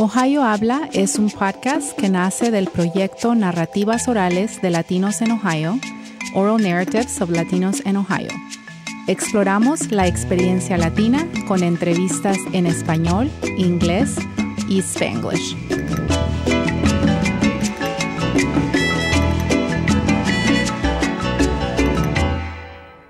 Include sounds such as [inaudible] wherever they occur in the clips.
Ohio Habla es un podcast que nace del proyecto Narrativas Orales de Latinos en Ohio, Oral Narratives of Latinos in Ohio. Exploramos la experiencia latina con entrevistas en español, inglés y spanglish.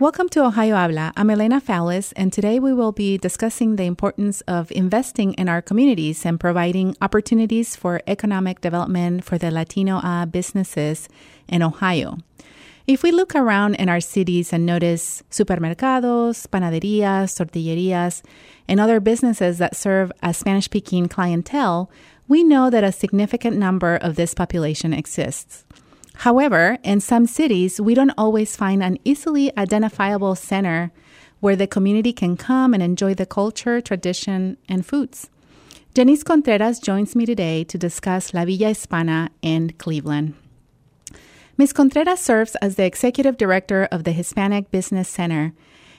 Welcome to Ohio Habla. I'm Elena Foulis, and today we will be discussing the importance of investing in our communities and providing opportunities for economic development for the Latino uh, businesses in Ohio. If we look around in our cities and notice supermercados, panaderías, tortillerias, and other businesses that serve a Spanish speaking clientele, we know that a significant number of this population exists. However, in some cities, we don't always find an easily identifiable center where the community can come and enjoy the culture, tradition, and foods. Janice Contreras joins me today to discuss La Villa Hispana in Cleveland. Ms. Contreras serves as the executive director of the Hispanic Business Center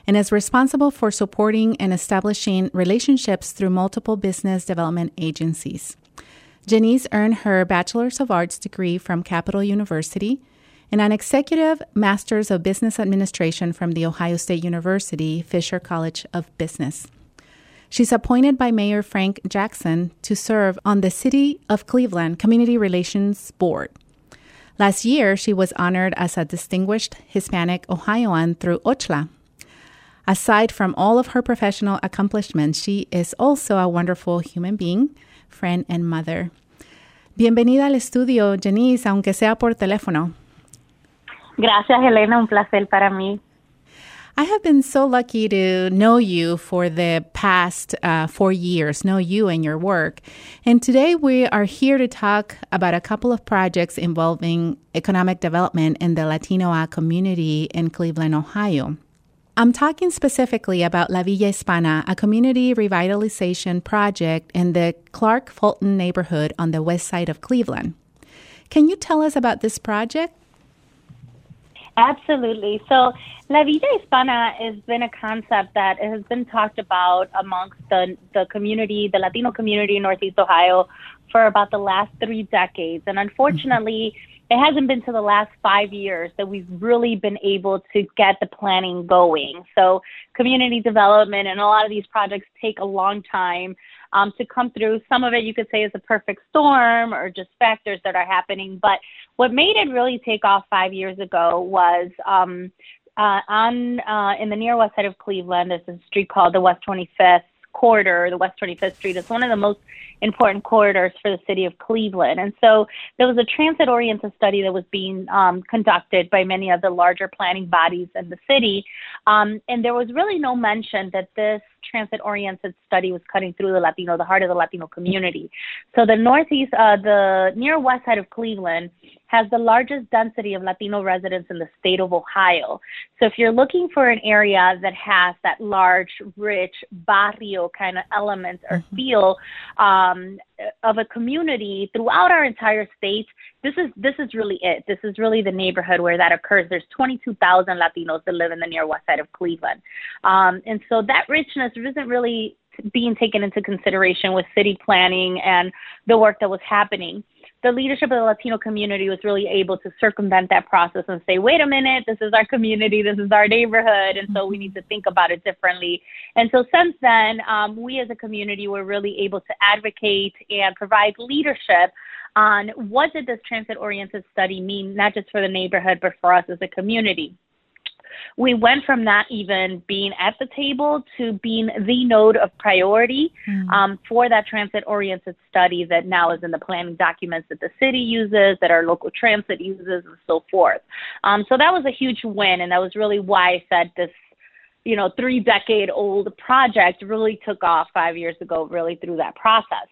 and is responsible for supporting and establishing relationships through multiple business development agencies. Janice earned her Bachelor's of Arts degree from Capital University and an Executive Master's of Business Administration from The Ohio State University Fisher College of Business. She's appointed by Mayor Frank Jackson to serve on the City of Cleveland Community Relations Board. Last year, she was honored as a Distinguished Hispanic Ohioan through OCHLA. Aside from all of her professional accomplishments, she is also a wonderful human being, friend, and mother. Bienvenida al estudio, Janice, aunque sea por teléfono. Gracias, Elena. Un placer para mí. I have been so lucky to know you for the past uh, four years, know you and your work. And today we are here to talk about a couple of projects involving economic development in the Latino community in Cleveland, Ohio. I'm talking specifically about La Villa Hispana, a community revitalization project in the Clark Fulton neighborhood on the west side of Cleveland. Can you tell us about this project? Absolutely. So, La Villa Hispana has been a concept that has been talked about amongst the, the community, the Latino community in Northeast Ohio, for about the last three decades. And unfortunately, mm-hmm it hasn't been to the last five years that we've really been able to get the planning going. So, community development and a lot of these projects take a long time um, to come through. Some of it you could say is a perfect storm or just factors that are happening. But what made it really take off five years ago was um, uh, on uh, in the near west side of Cleveland. There's a street called the West 25th corridor, the West 25th Street. It's one of the most important corridors for the city of Cleveland. And so there was a transit oriented study that was being um, conducted by many of the larger planning bodies in the city. Um, and there was really no mention that this transit oriented study was cutting through the Latino, the heart of the Latino community. So the northeast, uh, the near west side of Cleveland has the largest density of Latino residents in the state of Ohio. So if you're looking for an area that has that large, rich barrio kind of element or mm-hmm. feel um, of a community throughout our entire state, this is this is really it. This is really the neighborhood where that occurs. There's 22,000 Latinos that live in the near west side of Cleveland, um, and so that richness isn't really being taken into consideration with city planning and the work that was happening the leadership of the Latino community was really able to circumvent that process and say, wait a minute, this is our community, this is our neighborhood, and so we need to think about it differently. And so since then, um, we as a community were really able to advocate and provide leadership on what did this transit oriented study mean, not just for the neighborhood, but for us as a community we went from not even being at the table to being the node of priority mm. um, for that transit oriented study that now is in the planning documents that the city uses, that our local transit uses, and so forth. Um, so that was a huge win, and that was really why I said this you know, three decade old project really took off five years ago, really through that process.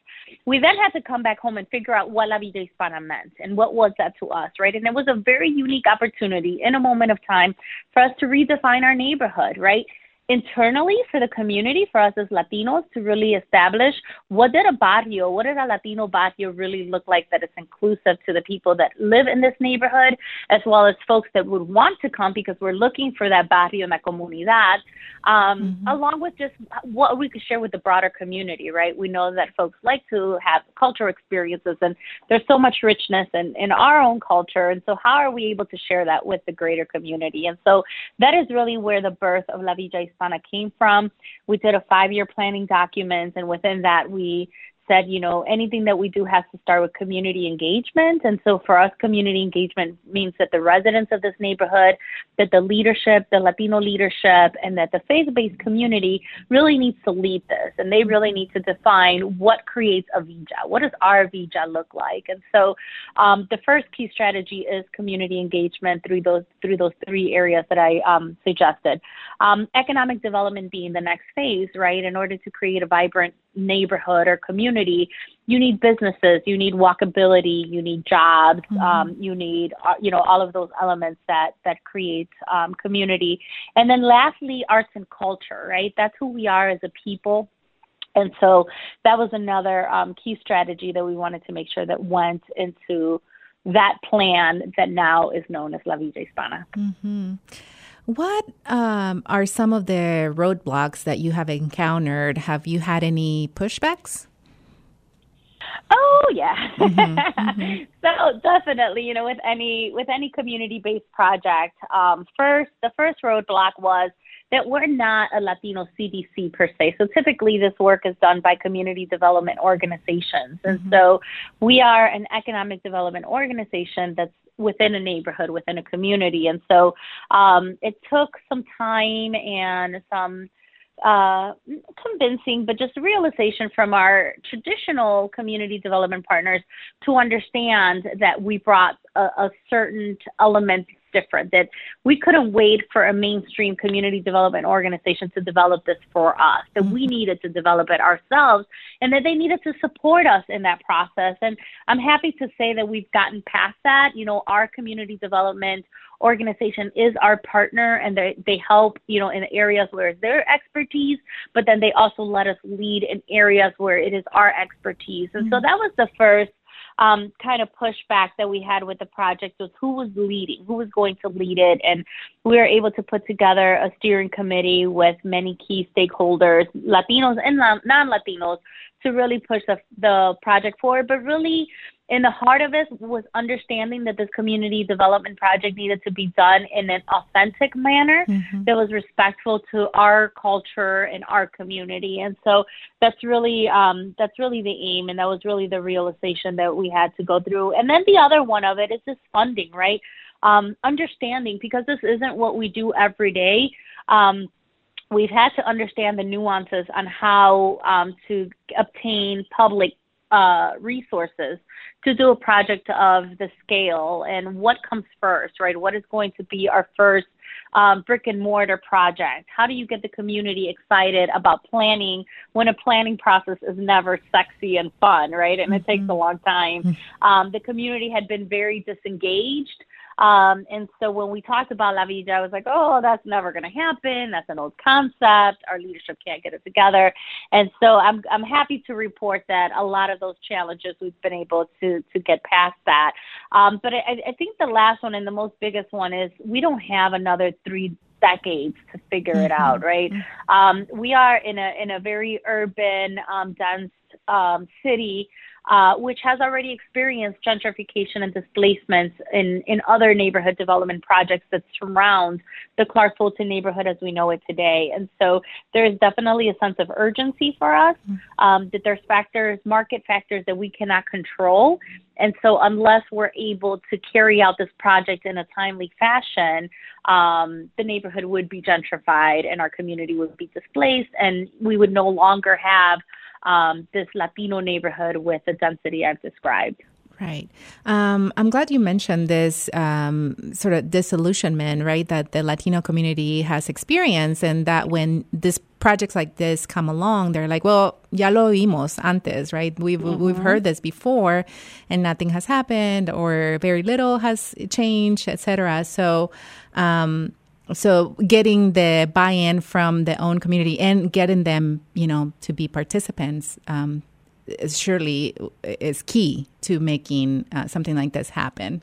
We then had to come back home and figure out what La Villa Hispana meant and what was that to us, right? And it was a very unique opportunity in a moment of time for us to redefine our neighborhood, right? Internally for the community, for us as Latinos, to really establish what did a barrio, what did a Latino barrio really look like that is inclusive to the people that live in this neighborhood, as well as folks that would want to come because we're looking for that barrio en la comunidad, um, mm-hmm. along with just what we could share with the broader community, right? We know that folks like to have cultural experiences, and there's so much richness in, in our own culture. And so, how are we able to share that with the greater community? And so, that is really where the birth of La Villa Hispana came from. We did a five year planning document, and within that, we said, you know, anything that we do has to start with community engagement. And so for us, community engagement means that the residents of this neighborhood, that the leadership, the Latino leadership, and that the faith based community really needs to lead this. And they really need to define what creates a villa. What does our villa look like? And so um, the first key strategy is community engagement through those through those three areas that I um, suggested. Um, economic development being the next phase, right? In order to create a vibrant neighborhood or community, you need businesses, you need walkability, you need jobs, mm-hmm. um, you need uh, you know all of those elements that that create um, community. And then lastly, arts and culture, right? That's who we are as a people. And so that was another um, key strategy that we wanted to make sure that went into that plan that now is known as La Villa Hispana. Mm-hmm. What um, are some of the roadblocks that you have encountered? Have you had any pushbacks? Oh yeah. Mm-hmm, mm-hmm. [laughs] so definitely, you know, with any with any community based project, um, first the first roadblock was that we're not a Latino CDC per se. So typically, this work is done by community development organizations, and mm-hmm. so we are an economic development organization that's within a neighborhood, within a community. And so um, it took some time and some uh, convincing, but just realization from our traditional community development partners to understand that we brought a, a certain element different, that we couldn't wait for a mainstream community development organization to develop this for us, that we mm-hmm. needed to develop it ourselves, and that they needed to support us in that process. And I'm happy to say that we've gotten past that. You know, our community development organization is our partner and they, they help, you know, in areas where it's their expertise, but then they also let us lead in areas where it is our expertise. And mm-hmm. so that was the first um, kind of pushback that we had with the project was who was leading, who was going to lead it, and we were able to put together a steering committee with many key stakeholders, Latinos and non-Latinos, to really push the, the project forward, but really in the heart of it was understanding that this community development project needed to be done in an authentic manner mm-hmm. that was respectful to our culture and our community. And so that's really um, that's really the aim and that was really the realization that we had to go through. And then the other one of it is just funding right? Um, understanding because this isn't what we do every day. Um, we've had to understand the nuances on how um, to obtain public uh, resources to do a project of the scale and what comes first, right? What is going to be our first um, brick and mortar project? How do you get the community excited about planning when a planning process is never sexy and fun, right? And mm-hmm. it takes mm-hmm. a long time. Mm-hmm. Um, the community had been very disengaged. Um, and so when we talked about La Villa, I was like, oh, that's never going to happen. That's an old concept. Our leadership can't get it together. And so I'm, I'm happy to report that a lot of those challenges we've been able to, to get past that. Um, but I, I think the last one and the most biggest one is we don't have another three decades to figure mm-hmm. it out, right? Um, we are in a in a very urban, um, dense um, city uh, which has already experienced gentrification and displacements in, in other neighborhood development projects that surround the Clark Fulton neighborhood as we know it today. And so there is definitely a sense of urgency for us mm-hmm. um, that there's factors, market factors that we cannot control. And so unless we're able to carry out this project in a timely fashion, um, the neighborhood would be gentrified and our community would be displaced and we would no longer have um, this Latino neighborhood with the density I've described. Right. Um, I'm glad you mentioned this um, sort of disillusionment, right, that the Latino community has experienced, and that when this projects like this come along, they're like, well, ya lo vimos antes, right? We've, mm-hmm. we've heard this before, and nothing has happened, or very little has changed, etc. So, um, so getting the buy-in from the own community and getting them, you know, to be participants um, is surely is key to making uh, something like this happen.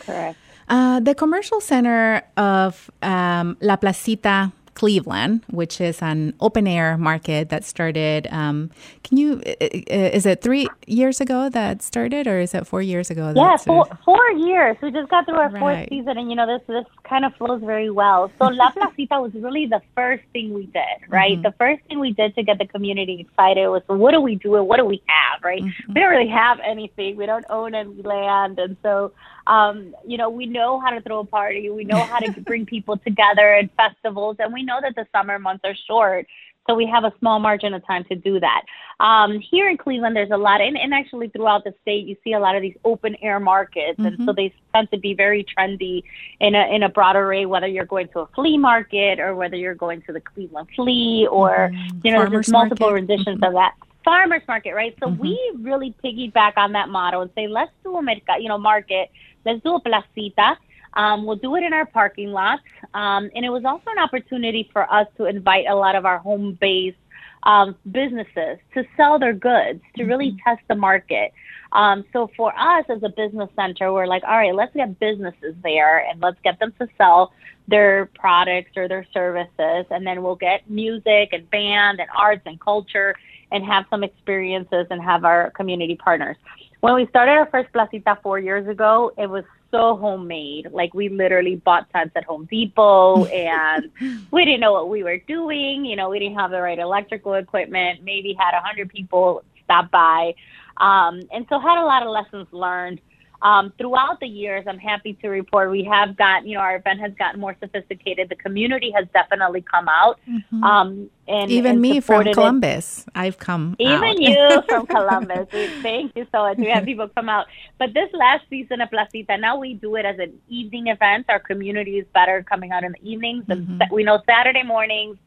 Correct. Uh, the commercial center of um, La Placita Cleveland, which is an open air market that started. Um, can you? Is it three years ago that started, or is it four years ago? Yeah, four, four years. We just got through our right. fourth season, and you know this this kind of flows very well. So La [laughs] Placita was really the first thing we did, right? Mm-hmm. The first thing we did to get the community excited was, what do we do? What do we have, right? Mm-hmm. We don't really have anything. We don't own any land, and so um, you know, we know how to throw a party. We know how to bring [laughs] people together at festivals, and we know that the summer months are short. So we have a small margin of time to do that. Um, here in Cleveland, there's a lot, and, and actually throughout the state, you see a lot of these open air markets, mm-hmm. and so they tend to be very trendy in a in a broad array. Whether you're going to a flea market or whether you're going to the Cleveland Flea, or mm-hmm. you know, Farmers there's multiple market. renditions mm-hmm. of that farmers market, right? So mm-hmm. we really piggyback on that model and say, let's do a mercado, you know, market let's do a placita. Um, we'll do it in our parking lots. Um, and it was also an opportunity for us to invite a lot of our home based um, businesses to sell their goods, to really mm-hmm. test the market. Um, so for us as a business center, we're like, all right, let's get businesses there and let's get them to sell their products or their services. And then we'll get music and band and arts and culture and have some experiences and have our community partners. When we started our first placita four years ago, it was so homemade. Like we literally bought tents at Home Depot [laughs] and we didn't know what we were doing. You know, we didn't have the right electrical equipment, maybe had a hundred people stop by. Um, and so had a lot of lessons learned um, throughout the years, I'm happy to report we have got, you know, our event has gotten more sophisticated. The community has definitely come out. Mm-hmm. Um, and even and me from Columbus, it. I've come. Even out. you [laughs] from Columbus, thank you so much. We have [laughs] people come out. But this last season of Placita, now we do it as an evening event. Our community is better coming out in the evenings. Mm-hmm. And we know Saturday mornings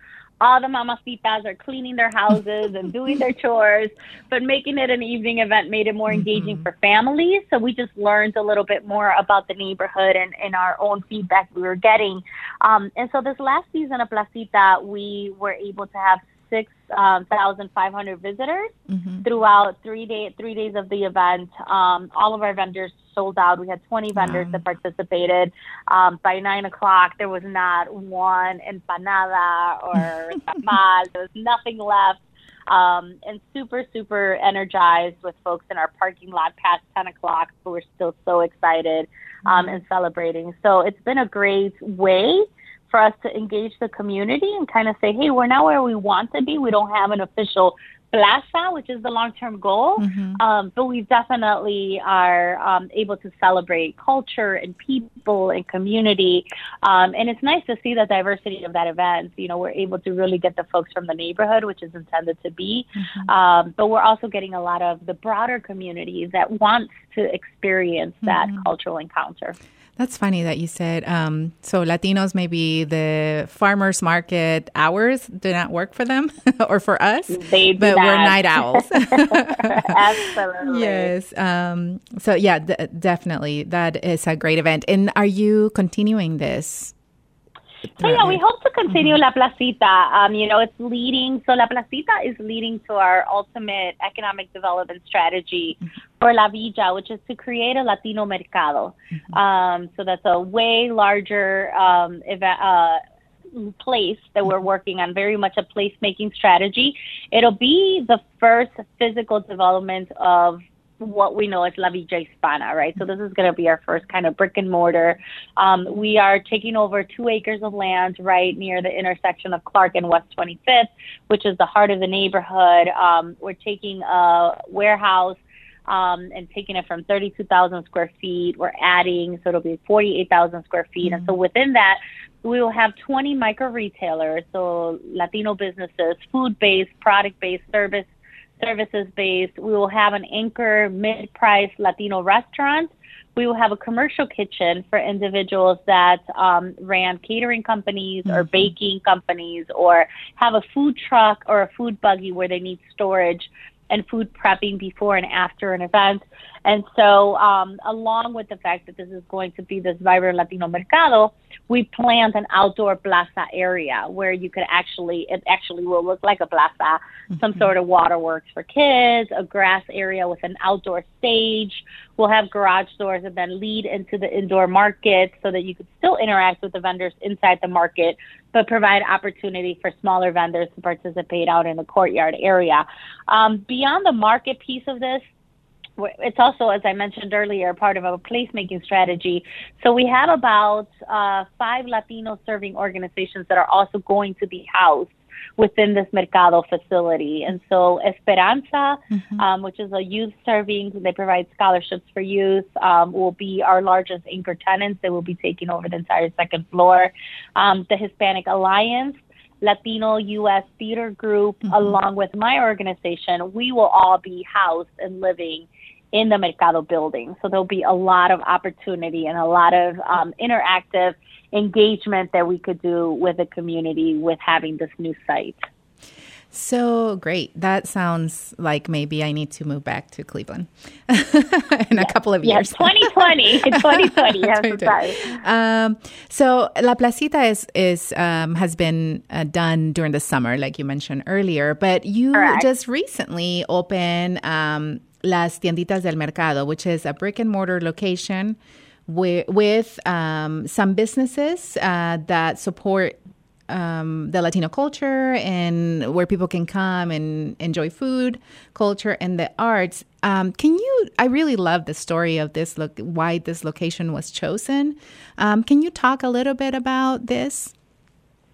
all the mamacitas are cleaning their houses and doing their [laughs] chores, but making it an evening event made it more engaging mm-hmm. for families. So we just learned a little bit more about the neighborhood and, and our own feedback we were getting. Um, and so this last season of Placita, we were able to have six um, thousand five hundred visitors mm-hmm. throughout three day three days of the event. Um, all of our vendors sold out. We had twenty vendors wow. that participated. Um, by nine o'clock, there was not one empanada or [laughs] tamal. there was nothing left. Um, and super, super energized with folks in our parking lot past 10 o'clock. So we're still so excited um, mm-hmm. and celebrating. So it's been a great way for us to engage the community and kind of say, hey, we're not where we want to be. We don't have an official plaza, which is the long term goal, mm-hmm. um, but we definitely are um, able to celebrate culture and people and community. Um, and it's nice to see the diversity of that event. You know, we're able to really get the folks from the neighborhood, which is intended to be, mm-hmm. Um, but we're also getting a lot of the broader community that wants to experience that mm-hmm. cultural encounter. That's funny that you said um, so. Latinos, maybe the farmers market hours do not work for them [laughs] or for us, they but not. we're night owls. [laughs] [laughs] Absolutely. Yes. Um, so yeah, d- definitely, that is a great event. And are you continuing this? So yeah, we hope to continue mm-hmm. La Placita. Um, you know, it's leading. So La Placita is leading to our ultimate economic development strategy for La Villa, which is to create a Latino mercado. Mm-hmm. Um, so that's a way larger um, event. Uh, place that we're working on, very much a placemaking strategy. It'll be the first physical development of what we know as La Villa Hispana, right? So this is going to be our first kind of brick and mortar. Um, we are taking over two acres of land right near the intersection of Clark and West 25th, which is the heart of the neighborhood. Um, we're taking a warehouse um, and taking it from 32,000 square feet. We're adding, so it'll be 48,000 square feet. Mm-hmm. And so mm-hmm. within that, we will have 20 micro retailers, so Latino businesses, food based, product based, service services based. We will have an anchor mid price Latino restaurant. We will have a commercial kitchen for individuals that um, ran catering companies or mm-hmm. baking companies or have a food truck or a food buggy where they need storage and food prepping before and after an event. And so, um, along with the fact that this is going to be this vibrant Latino mercado, we planned an outdoor plaza area where you could actually, it actually will look like a plaza, mm-hmm. some sort of waterworks for kids, a grass area with an outdoor stage. We'll have garage doors that then lead into the indoor market so that you could still interact with the vendors inside the market, but provide opportunity for smaller vendors to participate out in the courtyard area. Um, beyond the market piece of this, it's also, as I mentioned earlier, part of our placemaking strategy. So we have about uh, five Latino serving organizations that are also going to be housed within this Mercado facility. And so Esperanza, mm-hmm. um, which is a youth serving, they provide scholarships for youth, um, will be our largest anchor tenants. They will be taking over the entire second floor. Um, the Hispanic Alliance, Latino U.S. Theater Group, mm-hmm. along with my organization, we will all be housed and living in the Mercado building. So there'll be a lot of opportunity and a lot of um, interactive engagement that we could do with the community with having this new site. So great. That sounds like maybe I need to move back to Cleveland [laughs] in yes. a couple of years. [laughs] Yes, 2020. 2020. Yes, Um, so La Placita is, is um, has been uh, done during the summer, like you mentioned earlier, but you Correct. just recently opened um, Las Tienditas del Mercado, which is a brick and mortar location with, with um, some businesses uh, that support um, the Latino culture and where people can come and enjoy food, culture, and the arts. Um, can you? I really love the story of this. Look, why this location was chosen. Um, can you talk a little bit about this?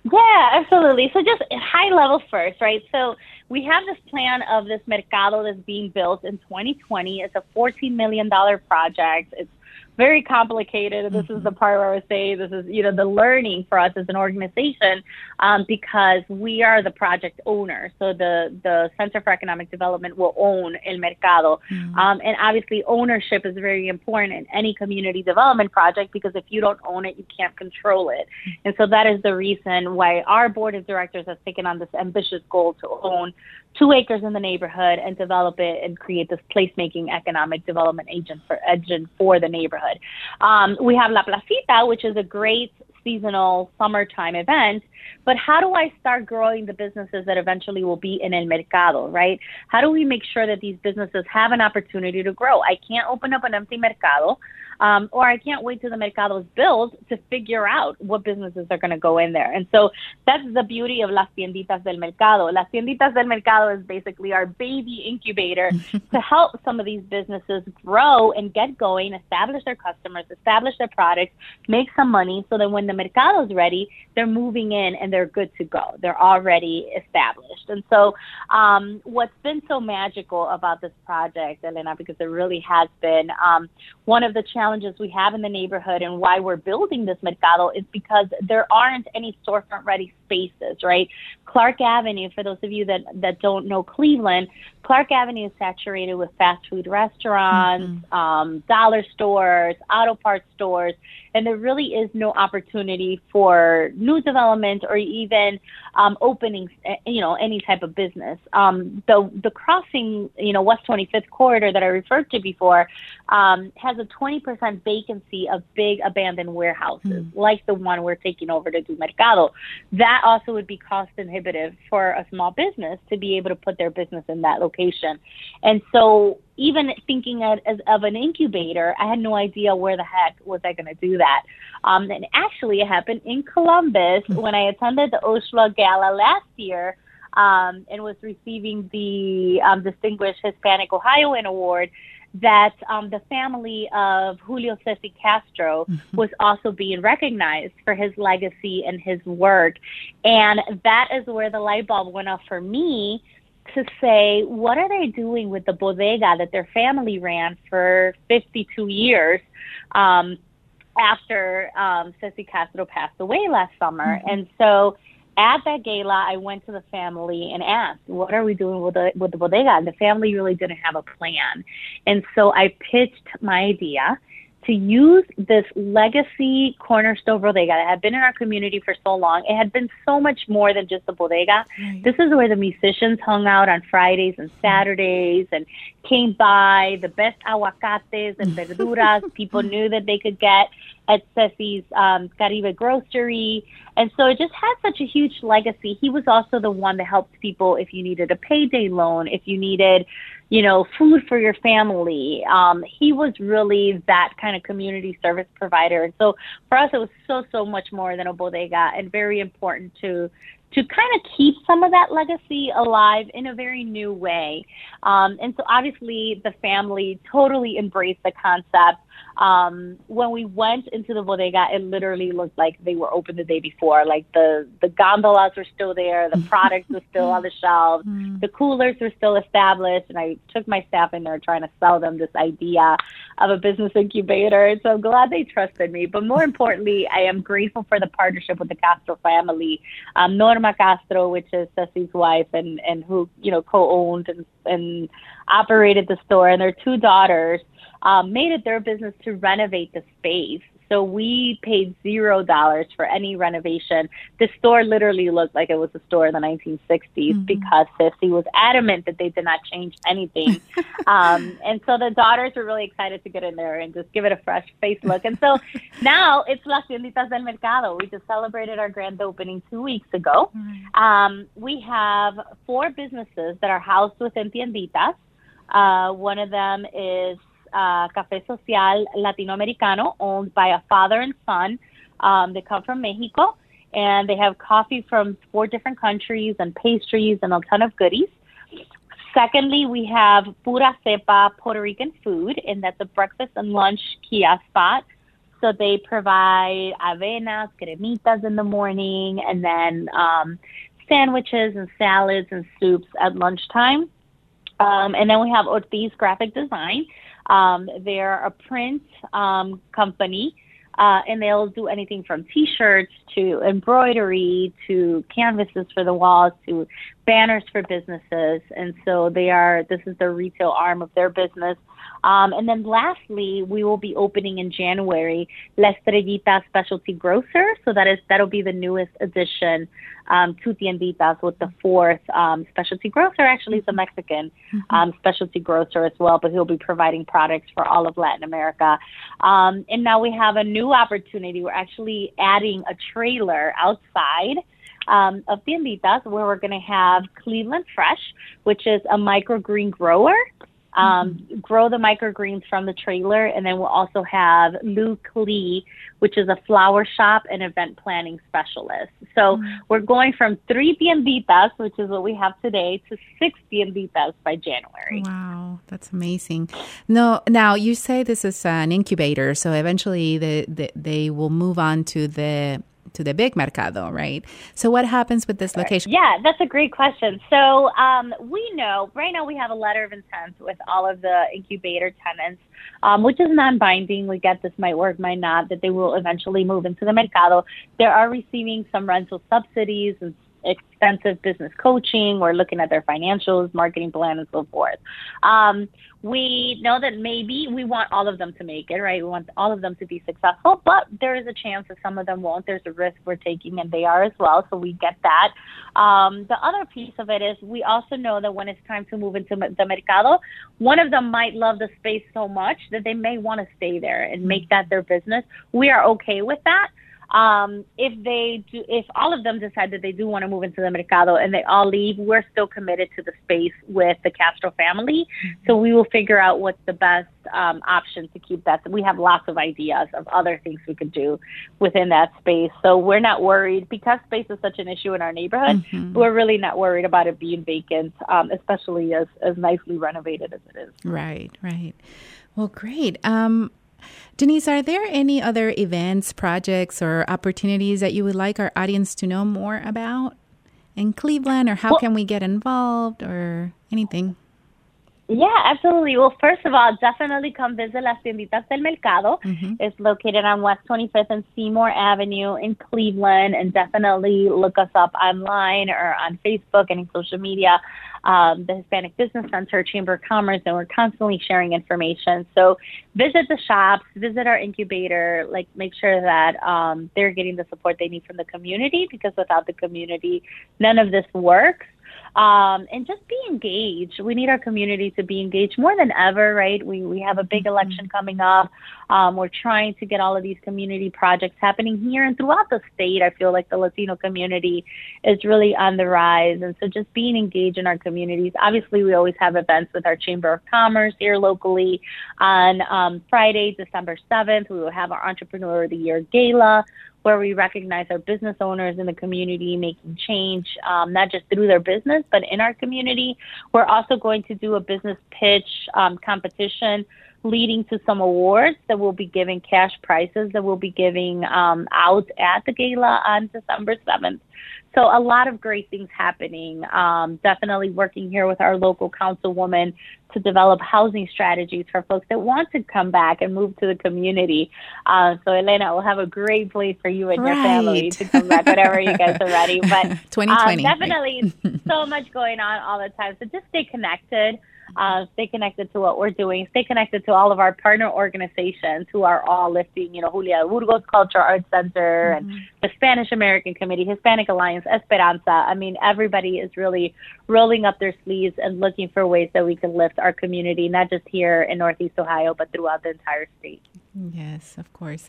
Yeah, absolutely. So just high level first, right? So we have this plan of this mercado that's being built in 2020. It's a $14 million project. It's very complicated. This mm-hmm. is the mm-hmm. part where I would say this is, you know, the learning for us as an organization um, because we are the project owner. So the, the Center for Economic Development will own El Mercado. Mm-hmm. Um, and obviously, ownership is very important in any community development project because if you don't own it, you can't control it. And so that is the reason why our board of directors has taken on this ambitious goal to own two acres in the neighborhood and develop it and create this placemaking economic development agent for agent for the neighborhood. Um, we have La Placita, which is a great seasonal summertime event. But how do I start growing the businesses that eventually will be in El Mercado, right? How do we make sure that these businesses have an opportunity to grow? I can't open up an empty Mercado. Um, or I can't wait till the mercado is built to figure out what businesses are going to go in there. And so that's the beauty of Las Tienditas del Mercado. Las Tienditas del Mercado is basically our baby incubator [laughs] to help some of these businesses grow and get going, establish their customers, establish their products, make some money so that when the mercado is ready, they're moving in and they're good to go. They're already established. And so um, what's been so magical about this project, Elena, because it really has been um, one of the challenges challenges we have in the neighborhood and why we're building this mercado is because there aren't any storefront ready spaces, right? Clark Avenue, for those of you that, that don't know Cleveland, Clark Avenue is saturated with fast food restaurants, mm-hmm. um, dollar stores, auto parts stores, and there really is no opportunity for new development or even um, opening, eh, you know, any type of business. Um, the the crossing, you know, West 25th corridor that I referred to before um, has a 20% vacancy of big abandoned warehouses, mm-hmm. like the one we're taking over to do Mercado. That that also would be cost inhibitive for a small business to be able to put their business in that location. And so, even thinking of, as, of an incubator, I had no idea where the heck was I going to do that. Um, and actually, it happened in Columbus hmm. when I attended the OCHLA Gala last year. Um, and was receiving the um, Distinguished Hispanic Ohioan Award that um, the family of Julio Ceci Castro mm-hmm. was also being recognized for his legacy and his work. And that is where the light bulb went off for me to say, what are they doing with the bodega that their family ran for 52 years? Um, after um, Ceci Castro passed away last summer. Mm-hmm. And so at that gala, I went to the family and asked, "What are we doing with the with the bodega?" And the family really didn't have a plan, and so I pitched my idea to use this legacy cornerstone bodega that had been in our community for so long. It had been so much more than just a bodega. Right. This is where the musicians hung out on Fridays and Saturdays and came by the best aguacates and [laughs] verduras people knew that they could get at Ceci's um, Caribe Grocery. And so it just had such a huge legacy. He was also the one that helped people if you needed a payday loan, if you needed you know, food for your family. Um, he was really that kind of community service provider. And so for us, it was so, so much more than a bodega and very important to to kind of keep some of that legacy alive in a very new way. Um, and so obviously the family totally embraced the concept um, when we went into the bodega, it literally looked like they were open the day before. Like the the gondolas were still there, the [laughs] products were still on the shelves, mm. the coolers were still established, and I took my staff in there trying to sell them this idea of a business incubator. And so I'm glad they trusted me. But more importantly, I am grateful for the partnership with the Castro family, um, Norma Castro, which is Ceci's wife, and and who you know co-owned and and operated the store, and their two daughters um, made it their business to renovate the space. So we paid zero dollars for any renovation. The store literally looked like it was a store in the 1960s mm-hmm. because Ceci was adamant that they did not change anything. [laughs] um, and so the daughters were really excited to get in there and just give it a fresh face look. And so [laughs] now it's Las Tienditas del Mercado. We just celebrated our grand opening two weeks ago. Mm-hmm. Um, we have four businesses that are housed within Tienditas. Uh, one of them is uh, Café Social Latinoamericano, owned by a father and son. Um, they come from Mexico, and they have coffee from four different countries and pastries and a ton of goodies. Secondly, we have Pura Cepa Puerto Rican food, and that's a breakfast and lunch kiosk spot. So they provide avenas, cremitas in the morning, and then um, sandwiches and salads and soups at lunchtime. Um, and then we have Ortiz Graphic Design, um, they're a print um, company, uh, and they'll do anything from T-shirts to embroidery to canvases for the walls to banners for businesses. And so they are. This is the retail arm of their business. Um, and then lastly, we will be opening in January La Estrellita Specialty Grocer. So that is that'll be the newest addition um, to Tienditas with the fourth um, specialty grocer. Actually, he's a Mexican mm-hmm. um, specialty grocer as well, but he'll be providing products for all of Latin America. Um, and now we have a new opportunity. We're actually adding a trailer outside um, of Tienditas where we're going to have Cleveland Fresh, which is a microgreen grower um, grow the microgreens from the trailer. And then we'll also have Lou Klee, which is a flower shop and event planning specialist. So mm-hmm. we're going from three tienditas, which is what we have today, to six tienditas by January. Wow, that's amazing. No, now you say this is an incubator, so eventually the, the, they will move on to the to the big mercado, right? So what happens with this location? Yeah, that's a great question. So um, we know right now we have a letter of intent with all of the incubator tenants, um, which is non-binding. We get this might work, might not, that they will eventually move into the mercado. They are receiving some rental subsidies and extensive business coaching. We're looking at their financials, marketing plan, and so forth. Um, we know that maybe we want all of them to make it, right? We want all of them to be successful, but there is a chance that some of them won't. There's a risk we're taking, and they are as well. So we get that. Um, the other piece of it is we also know that when it's time to move into the mercado, one of them might love the space so much that they may want to stay there and make that their business. We are okay with that. Um, if they do, if all of them decide that they do want to move into the mercado and they all leave, we're still committed to the space with the Castro family. So we will figure out what's the best um, option to keep that. We have lots of ideas of other things we could do within that space. So we're not worried because space is such an issue in our neighborhood. Mm-hmm. We're really not worried about it being vacant, um, especially as as nicely renovated as it is. Right, right. Well, great. Um, Denise, are there any other events, projects, or opportunities that you would like our audience to know more about in Cleveland, or how well, can we get involved, or anything? Yeah, absolutely. Well, first of all, definitely come visit Las Tienditas del Mercado. Mm-hmm. It's located on West 25th and Seymour Avenue in Cleveland. And definitely look us up online or on Facebook and social media. Um, the Hispanic Business Center, Chamber of Commerce, and we're constantly sharing information. So visit the shops, visit our incubator, like make sure that um, they're getting the support they need from the community because without the community, none of this works um, and just be engaged. We need our community to be engaged more than ever, right? We we have a big mm-hmm. election coming up. Um, we're trying to get all of these community projects happening here and throughout the state. I feel like the Latino community is really on the rise, and so just being engaged in our communities. Obviously, we always have events with our Chamber of Commerce here locally. On um, Friday, December seventh, we will have our Entrepreneur of the Year gala where we recognize our business owners in the community making change, um, not just through their business, but in our community. We're also going to do a business pitch um, competition leading to some awards that we'll be giving cash prizes that we'll be giving um, out at the gala on December 7th. So a lot of great things happening. Um, definitely working here with our local councilwoman to develop housing strategies for folks that want to come back and move to the community. Uh, so Elena, we'll have a great place for you and right. your family to come back whenever you guys are ready. But 2020, [laughs] um, definitely so much going on all the time. So just stay connected uh, stay connected to what we're doing, stay connected to all of our partner organizations who are all lifting, you know, Julia Burgos Culture Arts Center mm-hmm. and the Spanish American Committee, Hispanic Alliance, Esperanza. I mean, everybody is really rolling up their sleeves and looking for ways that we can lift our community, not just here in Northeast Ohio, but throughout the entire state. Yes, of course.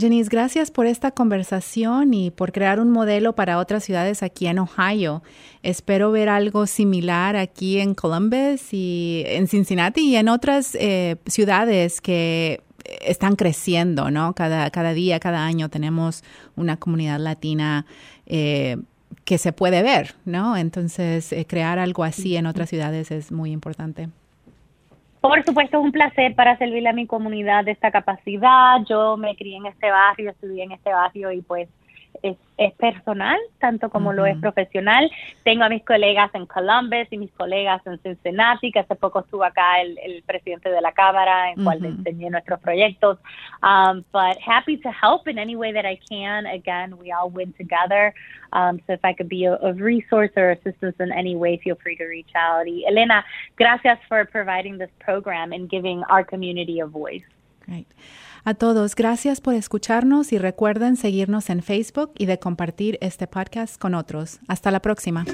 Janice, gracias por esta conversación y por crear un modelo para otras ciudades aquí en Ohio. Espero ver algo similar aquí en Columbus y en Cincinnati y en otras eh, ciudades que están creciendo, ¿no? Cada, cada día, cada año tenemos una comunidad latina eh, que se puede ver, ¿no? Entonces, eh, crear algo así en otras ciudades es muy importante. Por supuesto, es un placer para servirle a mi comunidad de esta capacidad. Yo me crié en este barrio, estudié en este barrio y pues es, es personal, tanto como lo es profesional. Tengo a mis colegas en Columbus y mis colegas en Cincinnati, que hace poco estuvo acá el, el presidente de la Cámara, en cual le enseñé nuestros proyectos. Um, but happy to help in any way that I can. Again, we all win together. Um, so if I could be a, a resource or assistance in any way, feel free to reach out. Y Elena, gracias for providing this program and giving our community a voice. Great. A todos, gracias por escucharnos y recuerden seguirnos en Facebook y de compartir este podcast con otros. Hasta la próxima.